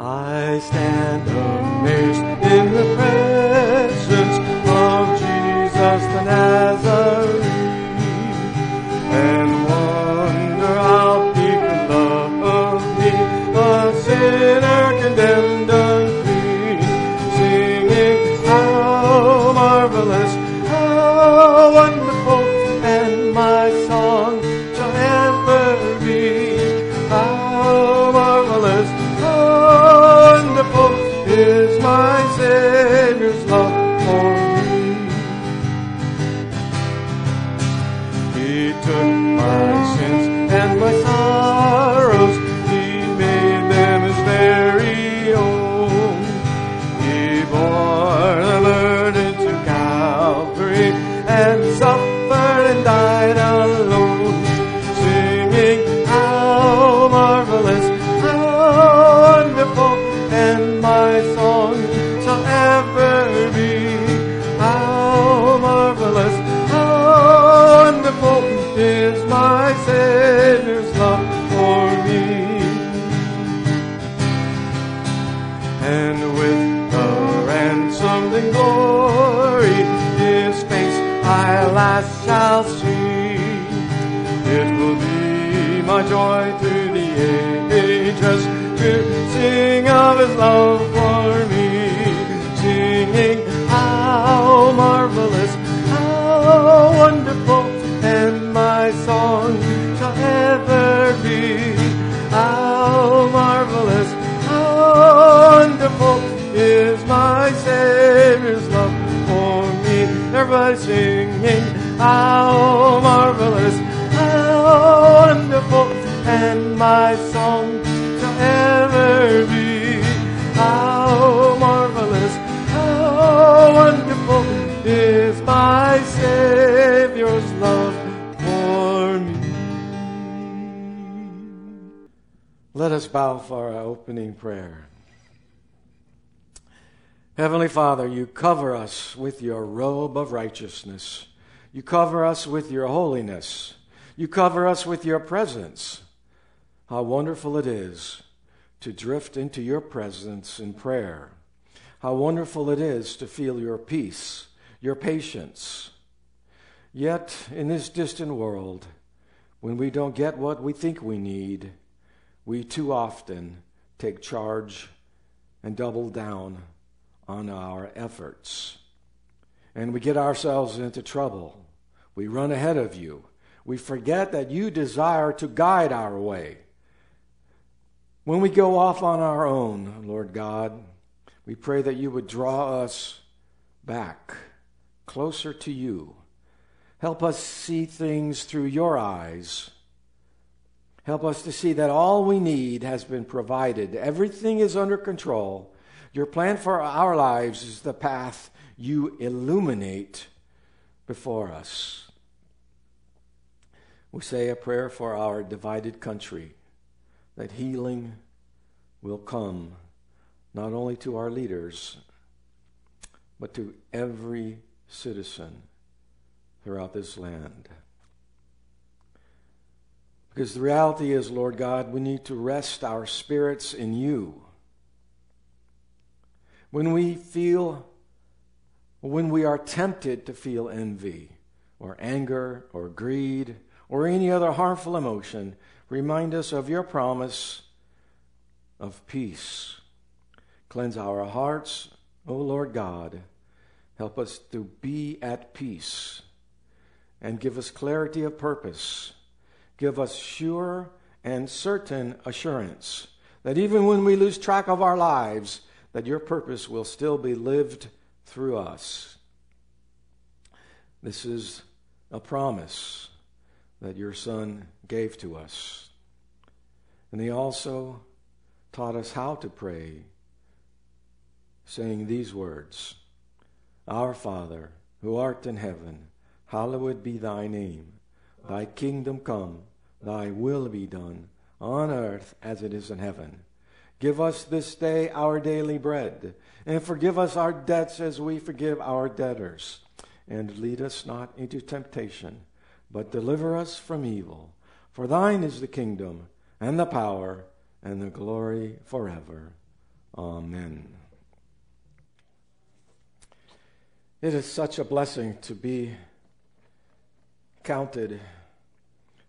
I stand amazed Singing, how marvelous, how wonderful, and my song shall ever be. How marvelous, how wonderful is my Savior's love for me. Let us bow for our opening prayer. Heavenly Father, you cover us with your robe of righteousness. You cover us with your holiness. You cover us with your presence. How wonderful it is to drift into your presence in prayer. How wonderful it is to feel your peace, your patience. Yet, in this distant world, when we don't get what we think we need, we too often take charge and double down on our efforts. And we get ourselves into trouble. We run ahead of you. We forget that you desire to guide our way. When we go off on our own, Lord God, we pray that you would draw us back, closer to you. Help us see things through your eyes. Help us to see that all we need has been provided. Everything is under control. Your plan for our lives is the path you illuminate before us. We say a prayer for our divided country that healing will come not only to our leaders, but to every citizen throughout this land. Because the reality is, Lord God, we need to rest our spirits in you. When we feel, when we are tempted to feel envy or anger or greed or any other harmful emotion, remind us of your promise of peace. Cleanse our hearts, O Lord God. Help us to be at peace and give us clarity of purpose. Give us sure and certain assurance that even when we lose track of our lives, that your purpose will still be lived through us. This is a promise that your Son gave to us. And he also taught us how to pray, saying these words Our Father, who art in heaven, hallowed be thy name. Thy kingdom come, thy will be done, on earth as it is in heaven. Give us this day our daily bread, and forgive us our debts as we forgive our debtors. And lead us not into temptation, but deliver us from evil. For thine is the kingdom, and the power, and the glory forever. Amen. It is such a blessing to be counted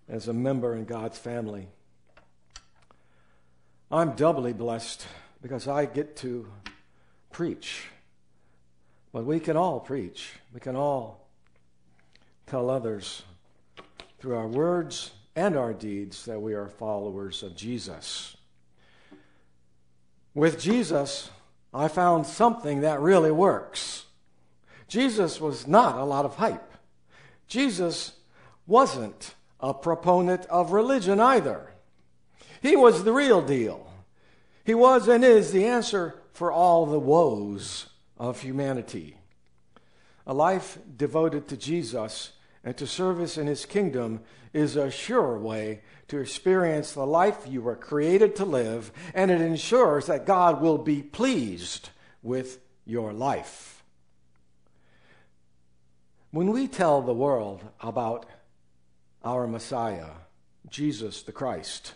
as a member in God's family. I'm doubly blessed because I get to preach. But we can all preach. We can all tell others through our words and our deeds that we are followers of Jesus. With Jesus, I found something that really works. Jesus was not a lot of hype. Jesus wasn't a proponent of religion either. He was the real deal. He was and is the answer for all the woes of humanity. A life devoted to Jesus and to service in his kingdom is a sure way to experience the life you were created to live, and it ensures that God will be pleased with your life. When we tell the world about our Messiah, Jesus the Christ,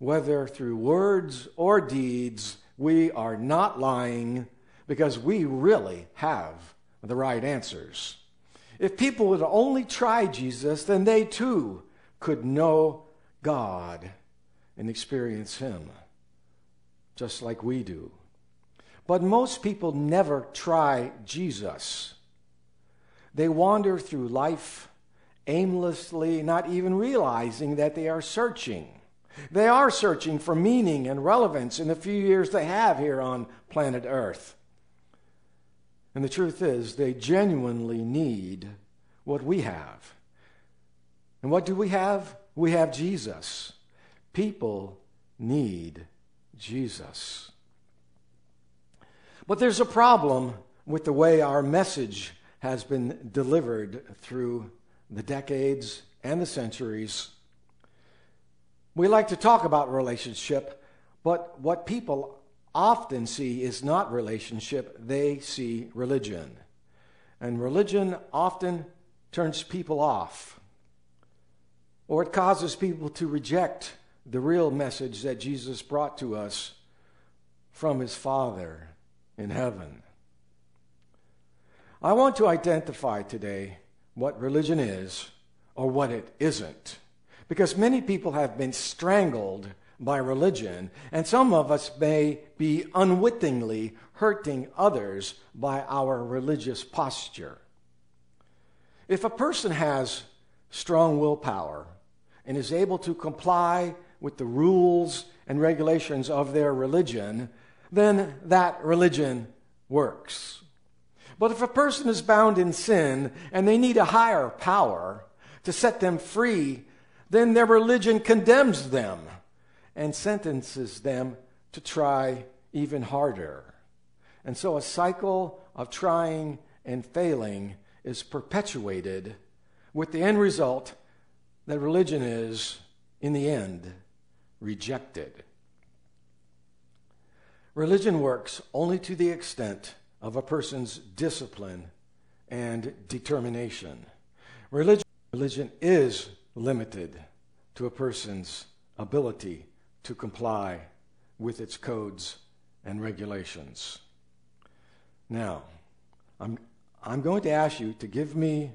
whether through words or deeds, we are not lying because we really have the right answers. If people would only try Jesus, then they too could know God and experience Him, just like we do. But most people never try Jesus. They wander through life aimlessly, not even realizing that they are searching. They are searching for meaning and relevance in the few years they have here on planet Earth. And the truth is, they genuinely need what we have. And what do we have? We have Jesus. People need Jesus. But there's a problem with the way our message has been delivered through the decades and the centuries. We like to talk about relationship, but what people often see is not relationship, they see religion. And religion often turns people off, or it causes people to reject the real message that Jesus brought to us from his Father in heaven. I want to identify today what religion is or what it isn't, because many people have been strangled by religion, and some of us may be unwittingly hurting others by our religious posture. If a person has strong willpower and is able to comply with the rules and regulations of their religion, then that religion works. But if a person is bound in sin and they need a higher power to set them free, then their religion condemns them and sentences them to try even harder. And so a cycle of trying and failing is perpetuated with the end result that religion is, in the end, rejected. Religion works only to the extent of a person's discipline and determination. Religion, religion is limited to a person's ability to comply with its codes and regulations. Now, I'm I'm going to ask you to give me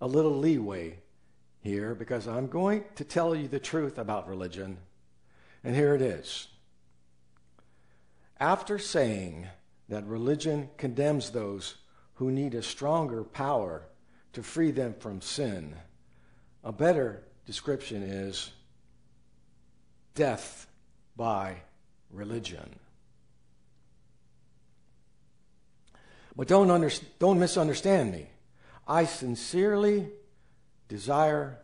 a little leeway here because I'm going to tell you the truth about religion. And here it is. After saying that religion condemns those who need a stronger power to free them from sin, a better description is death by religion. But don't, under, don't misunderstand me. I sincerely desire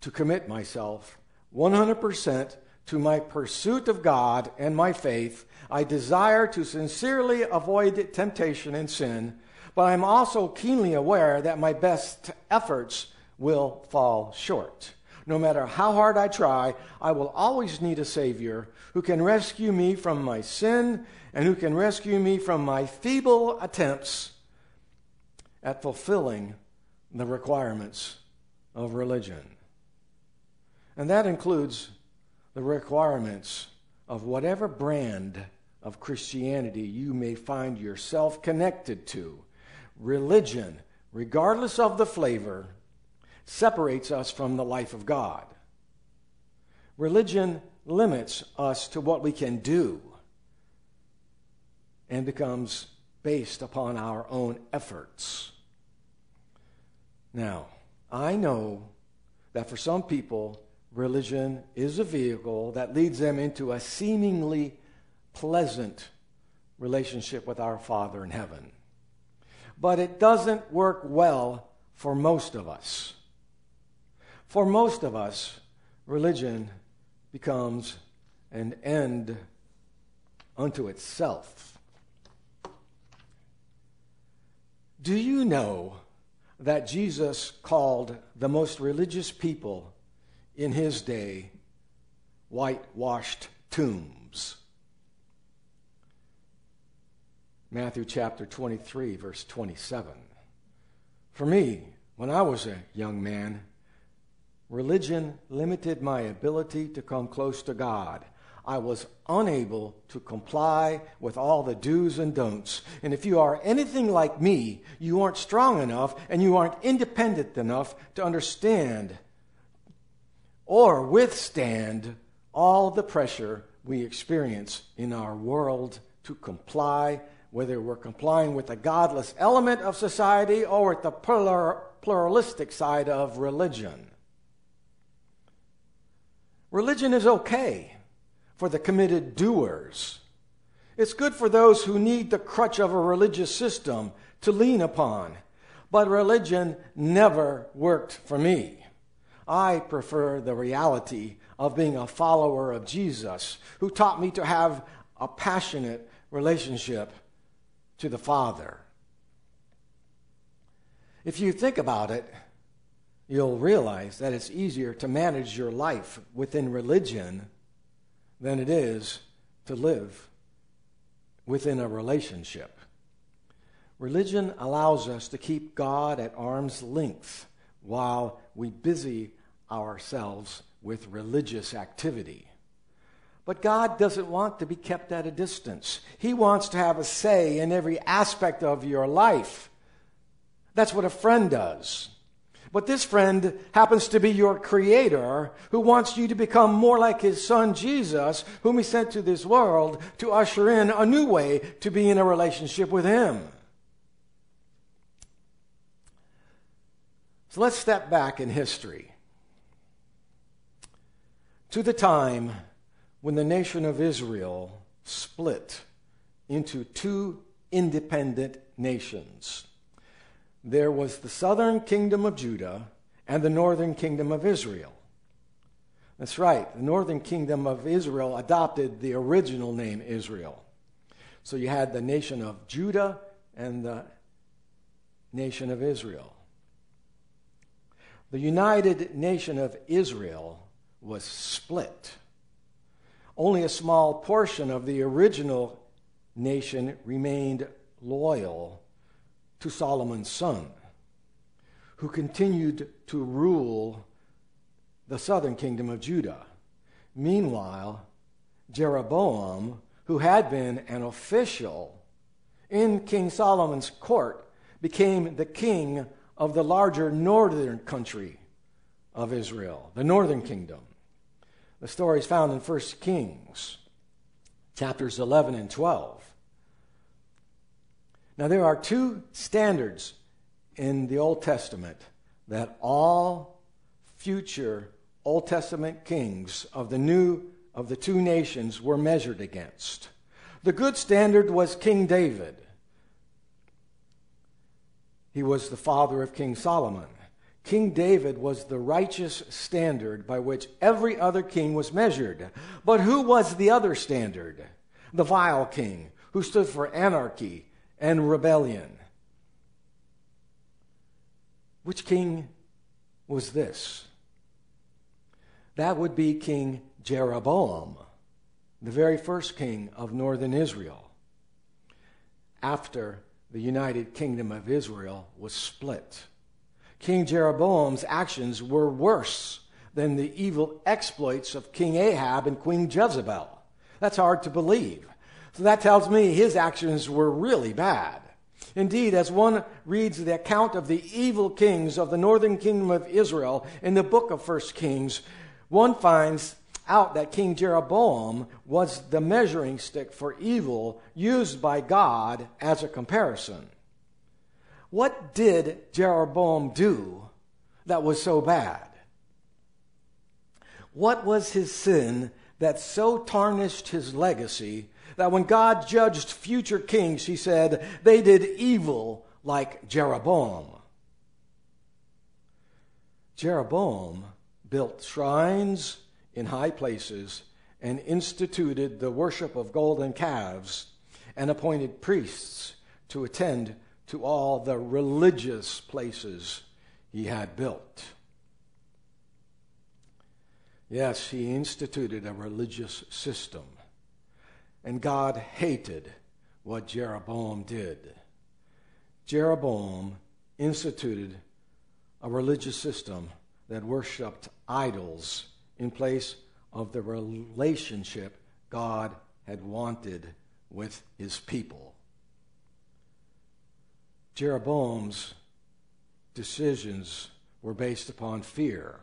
to commit myself 100% to my pursuit of God and my faith. I desire to sincerely avoid temptation and sin, but I'm also keenly aware that my best efforts will fall short. No matter how hard I try, I will always need a Savior who can rescue me from my sin and who can rescue me from my feeble attempts at fulfilling the requirements of religion. And that includes the requirements of whatever brand of Christianity you may find yourself connected to. Religion, regardless of the flavor, separates us from the life of God. Religion limits us to what we can do and becomes based upon our own efforts. Now, I know that for some people, religion is a vehicle that leads them into a seemingly pleasant relationship with our Father in heaven. But it doesn't work well for most of us. For most of us, religion becomes an end unto itself. Do you know that Jesus called the most religious people in his day whitewashed tombs? Matthew chapter 23, verse 27. For me, when I was a young man, religion limited my ability to come close to God. I was unable to comply with all the do's and don'ts. And if you are anything like me, you aren't strong enough and you aren't independent enough to understand or withstand all the pressure we experience in our world to comply whether we're complying with the godless element of society or with the pluralistic side of religion. Religion is okay for the committed doers. It's good for those who need the crutch of a religious system to lean upon. But religion never worked for me. I prefer the reality of being a follower of Jesus, who taught me to have a passionate relationship to the Father. If you think about it, you'll realize that it's easier to manage your life within religion than it is to live within a relationship. Religion allows us to keep God at arm's length while we busy ourselves with religious activity. But God doesn't want to be kept at a distance. He wants to have a say in every aspect of your life. That's what a friend does. But this friend happens to be your creator who wants you to become more like his son Jesus, whom he sent to this world to usher in a new way to be in a relationship with him. So let's step back in history to the time when the nation of Israel split into two independent nations. There was the southern kingdom of Judah and the northern kingdom of Israel. That's right, the northern kingdom of Israel adopted the original name Israel. So you had the nation of Judah and the nation of Israel. The united nation of Israel was split only a small portion of the original nation remained loyal to Solomon's son, who continued to rule the southern kingdom of Judah. Meanwhile, Jeroboam, who had been an official in King Solomon's court, became the king of the larger northern country of Israel, the northern kingdom. The story is found in 1 Kings, chapters 11 and 12. Now, there are two standards in the Old Testament that all future Old Testament kings of the new of the two nations were measured against. The good standard was King David. He was the father of King Solomon. King David was the righteous standard by which every other king was measured. But who was the other standard? The vile king, who stood for anarchy and rebellion. Which king was this? That would be King Jeroboam, the very first king of northern Israel, after the United Kingdom of Israel was split. King Jeroboam's actions were worse than the evil exploits of King Ahab and Queen Jezebel. That's hard to believe. So that tells me his actions were really bad. Indeed, as one reads the account of the evil kings of the northern kingdom of Israel in the book of First Kings, one finds out that King Jeroboam was the measuring stick for evil used by God as a comparison. What did Jeroboam do that was so bad? What was his sin that so tarnished his legacy that when God judged future kings, he said, they did evil like Jeroboam? Jeroboam built shrines in high places and instituted the worship of golden calves and appointed priests to attend to all the religious places he had built. Yes, he instituted a religious system. And God hated what Jeroboam did. Jeroboam instituted a religious system that worshiped idols in place of the relationship God had wanted with his people. Jeroboam's decisions were based upon fear.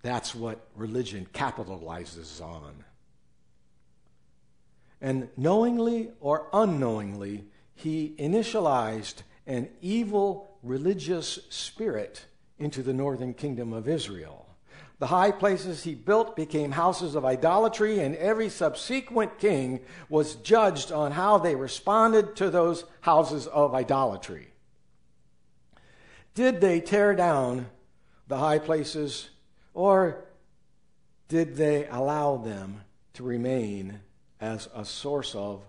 That's what religion capitalizes on. And knowingly or unknowingly, he initialized an evil religious spirit into the northern kingdom of Israel. The high places he built became houses of idolatry, and every subsequent king was judged on how they responded to those houses of idolatry. Did they tear down the high places, or did they allow them to remain as a source of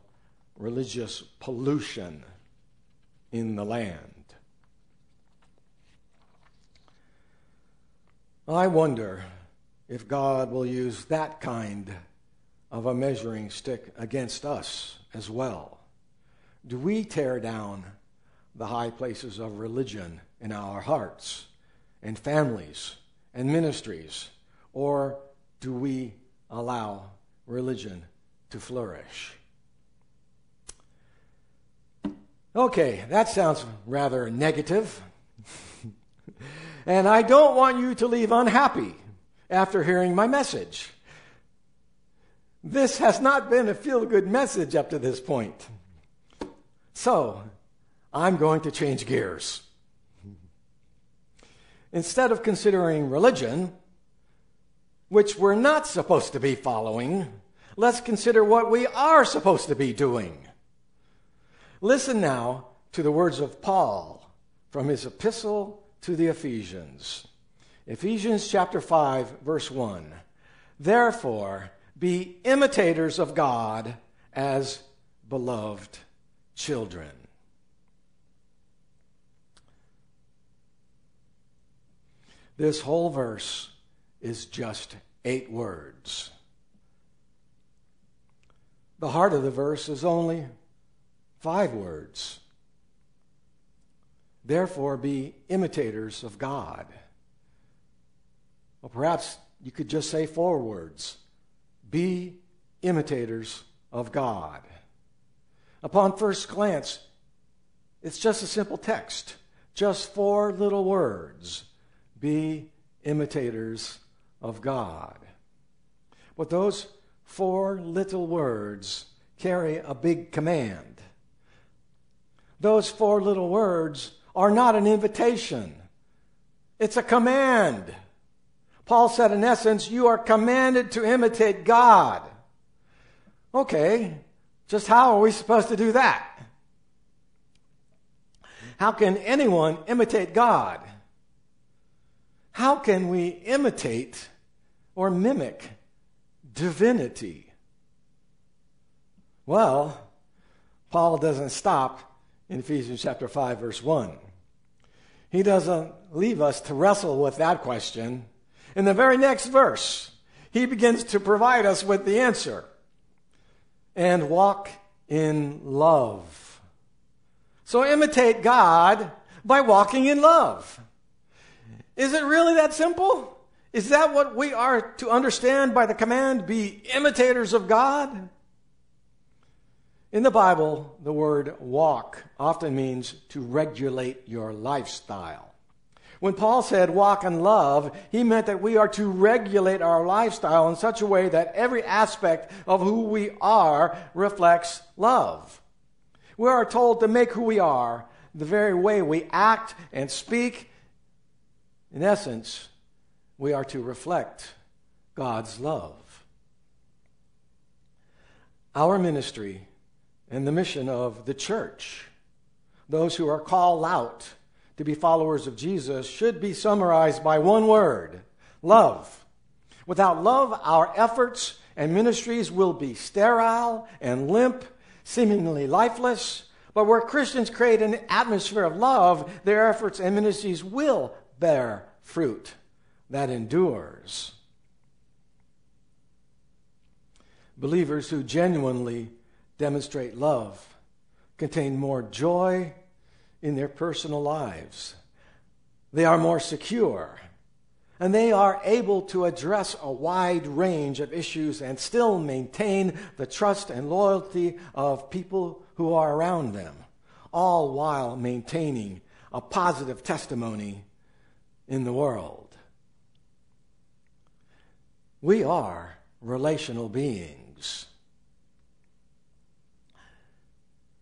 religious pollution in the land? I wonder if God will use that kind of a measuring stick against us as well. Do we tear down the high places of religion in our hearts and families and ministries, or do we allow religion to flourish? Okay, that sounds rather negative. And I don't want you to leave unhappy after hearing my message. This has not been a feel good message up to this point. So, I'm going to change gears. Instead of considering religion, which we're not supposed to be following, let's consider what we are supposed to be doing. Listen now to the words of Paul from his epistle to the Ephesians. Ephesians chapter 5, verse 1. Therefore, be imitators of God as beloved children. This whole verse is just eight words. The heart of the verse is only five words. Therefore, be imitators of God. Well, perhaps you could just say four words Be imitators of God. Upon first glance, it's just a simple text, just four little words Be imitators of God. But those four little words carry a big command. Those four little words are not an invitation, it's a command. Paul said, in essence, you are commanded to imitate God. Okay, just how are we supposed to do that? How can anyone imitate God? How can we imitate or mimic divinity? Well, Paul doesn't stop in Ephesians chapter 5 verse 1. He doesn't leave us to wrestle with that question. In the very next verse, he begins to provide us with the answer. And walk in love. So imitate God by walking in love. Is it really that simple? Is that what we are to understand by the command, be imitators of God? In the Bible, the word walk often means to regulate your lifestyle. When Paul said walk in love, he meant that we are to regulate our lifestyle in such a way that every aspect of who we are reflects love. We are told to make who we are the very way we act and speak. In essence, we are to reflect God's love. Our ministry and the mission of the church, those who are called out to be followers of Jesus should be summarized by one word love. Without love, our efforts and ministries will be sterile and limp, seemingly lifeless. But where Christians create an atmosphere of love, their efforts and ministries will bear fruit that endures. Believers who genuinely demonstrate love contain more joy in their personal lives. They are more secure. And they are able to address a wide range of issues and still maintain the trust and loyalty of people who are around them, all while maintaining a positive testimony in the world. We are relational beings.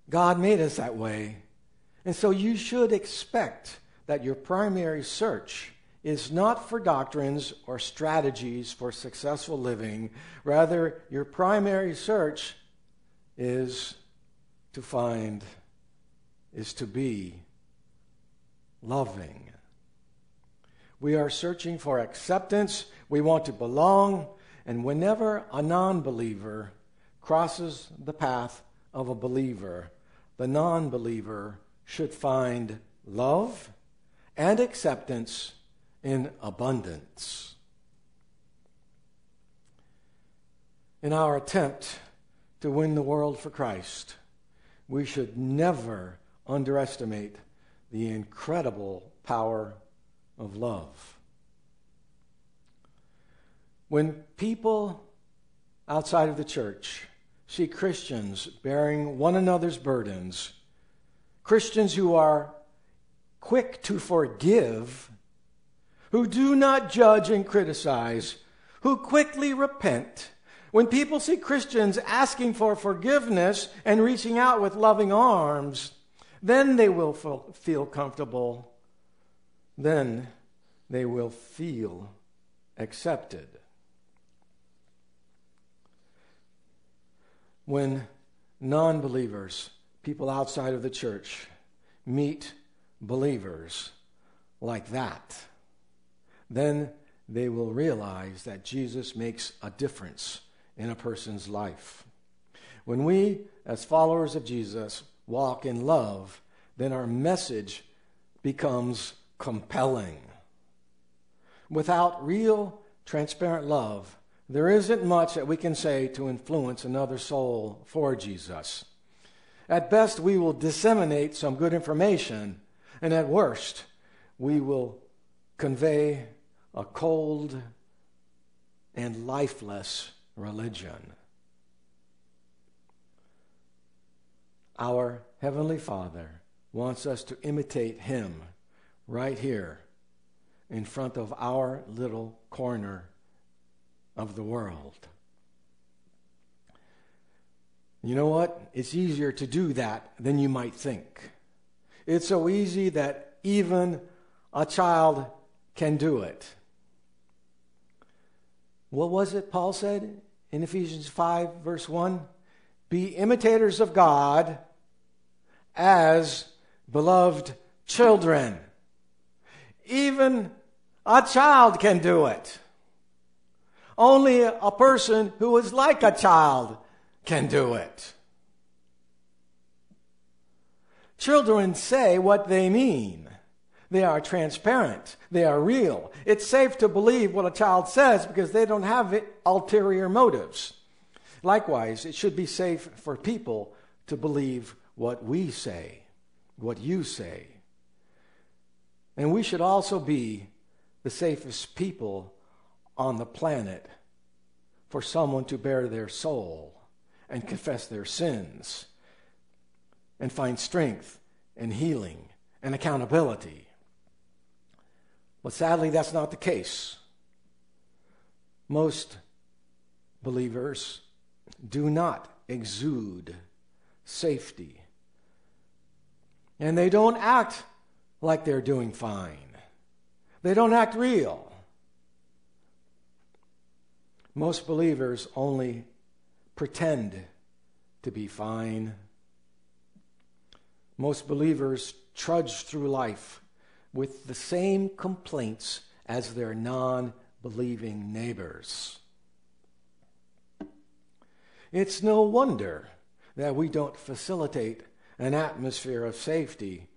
God made us that way and so you should expect that your primary search is not for doctrines or strategies for successful living. Rather, your primary search is to find, is to be loving. We are searching for acceptance. We want to belong. And whenever a non believer crosses the path of a believer, the non believer should find love and acceptance in abundance. In our attempt to win the world for Christ, we should never underestimate the incredible power of love. When people outside of the church see Christians bearing one another's burdens, Christians who are quick to forgive, who do not judge and criticize, who quickly repent. When people see Christians asking for forgiveness and reaching out with loving arms, then they will feel comfortable. Then they will feel accepted. When non believers people outside of the church meet believers like that, then they will realize that Jesus makes a difference in a person's life. When we, as followers of Jesus, walk in love, then our message becomes compelling. Without real, transparent love, there isn't much that we can say to influence another soul for Jesus. At best, we will disseminate some good information, and at worst, we will convey a cold and lifeless religion. Our Heavenly Father wants us to imitate Him right here in front of our little corner of the world. You know what? It's easier to do that than you might think. It's so easy that even a child can do it. What was it Paul said in Ephesians 5, verse 1? Be imitators of God as beloved children. Even a child can do it. Only a person who is like a child can do it. Children say what they mean. They are transparent. They are real. It's safe to believe what a child says because they don't have ulterior motives. Likewise, it should be safe for people to believe what we say, what you say. And we should also be the safest people on the planet for someone to bare their soul and confess their sins and find strength and healing and accountability. But sadly, that's not the case. Most believers do not exude safety. And they don't act like they're doing fine. They don't act real. Most believers only pretend to be fine. Most believers trudge through life with the same complaints as their non believing neighbors. It's no wonder that we don't facilitate an atmosphere of safety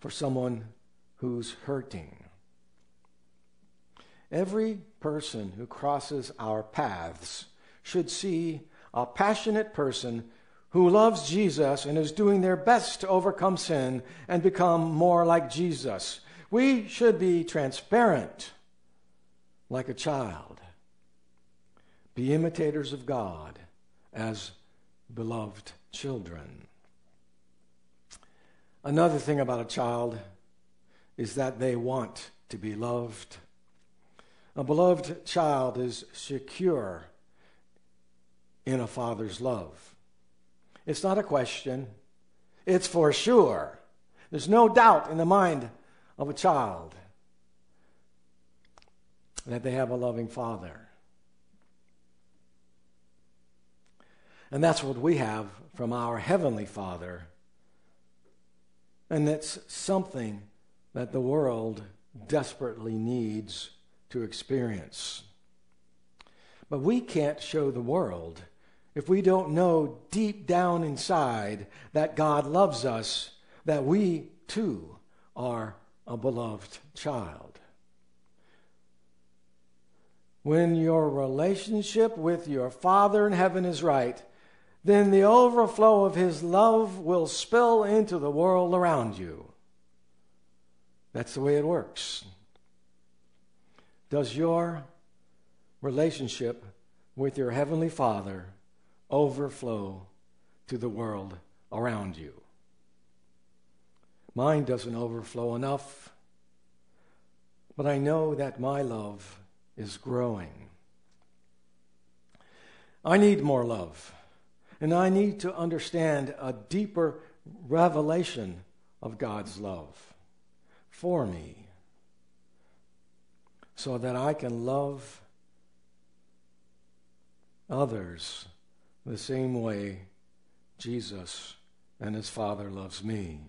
for someone who's hurting. Every person who crosses our paths should see a passionate person who loves Jesus and is doing their best to overcome sin and become more like Jesus. We should be transparent like a child, be imitators of God as beloved children. Another thing about a child is that they want to be loved. A beloved child is secure in a father's love. It's not a question, it's for sure. There's no doubt in the mind of a child that they have a loving father. And that's what we have from our Heavenly Father. And it's something that the world desperately needs to experience. But we can't show the world if we don't know deep down inside that God loves us, that we too are a beloved child. When your relationship with your Father in heaven is right, then the overflow of His love will spill into the world around you. That's the way it works. Does your relationship with your Heavenly Father overflow to the world around you? Mine doesn't overflow enough, but I know that my love is growing. I need more love. And I need to understand a deeper revelation of God's love for me so that I can love others the same way Jesus and his Father loves me.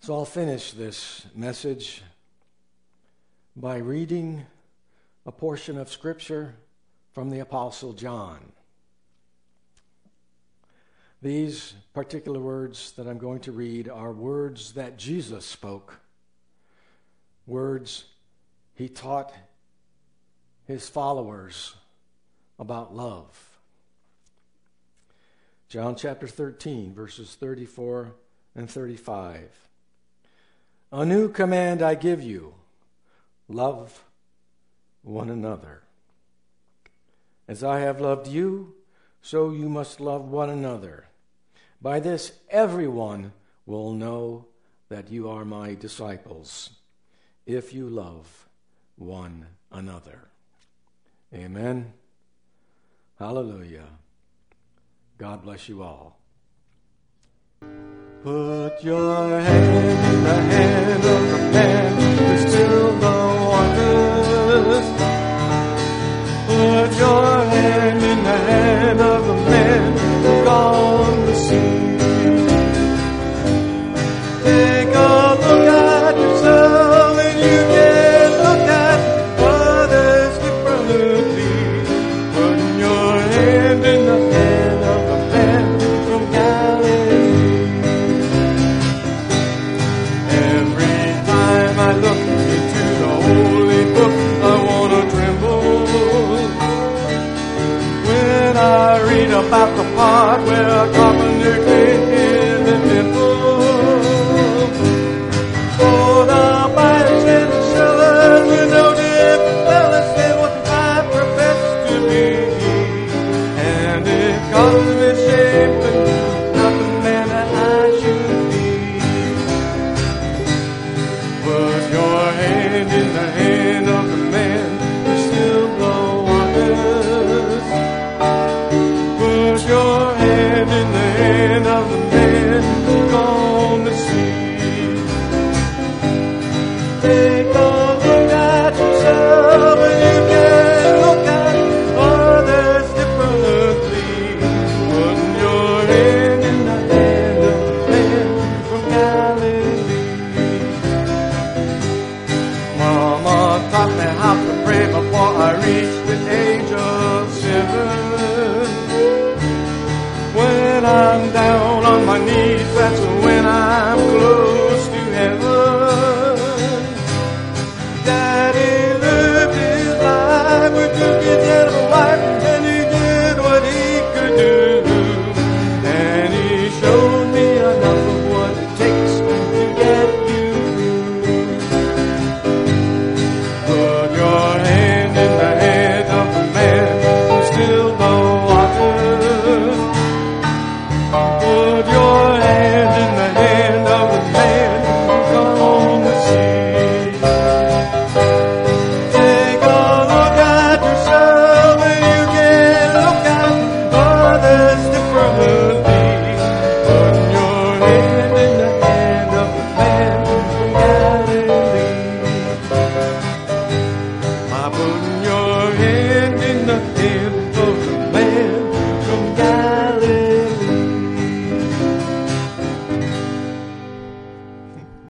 So I'll finish this message by reading a portion of Scripture from the Apostle John. These particular words that I'm going to read are words that Jesus spoke, words he taught his followers about love. John chapter 13, verses 34 and 35. A new command I give you love one another. As I have loved you, so you must love one another. By this, everyone will know that you are my disciples, if you love one another. Amen. Hallelujah. God bless you all. Put your hand in the hand of the man who still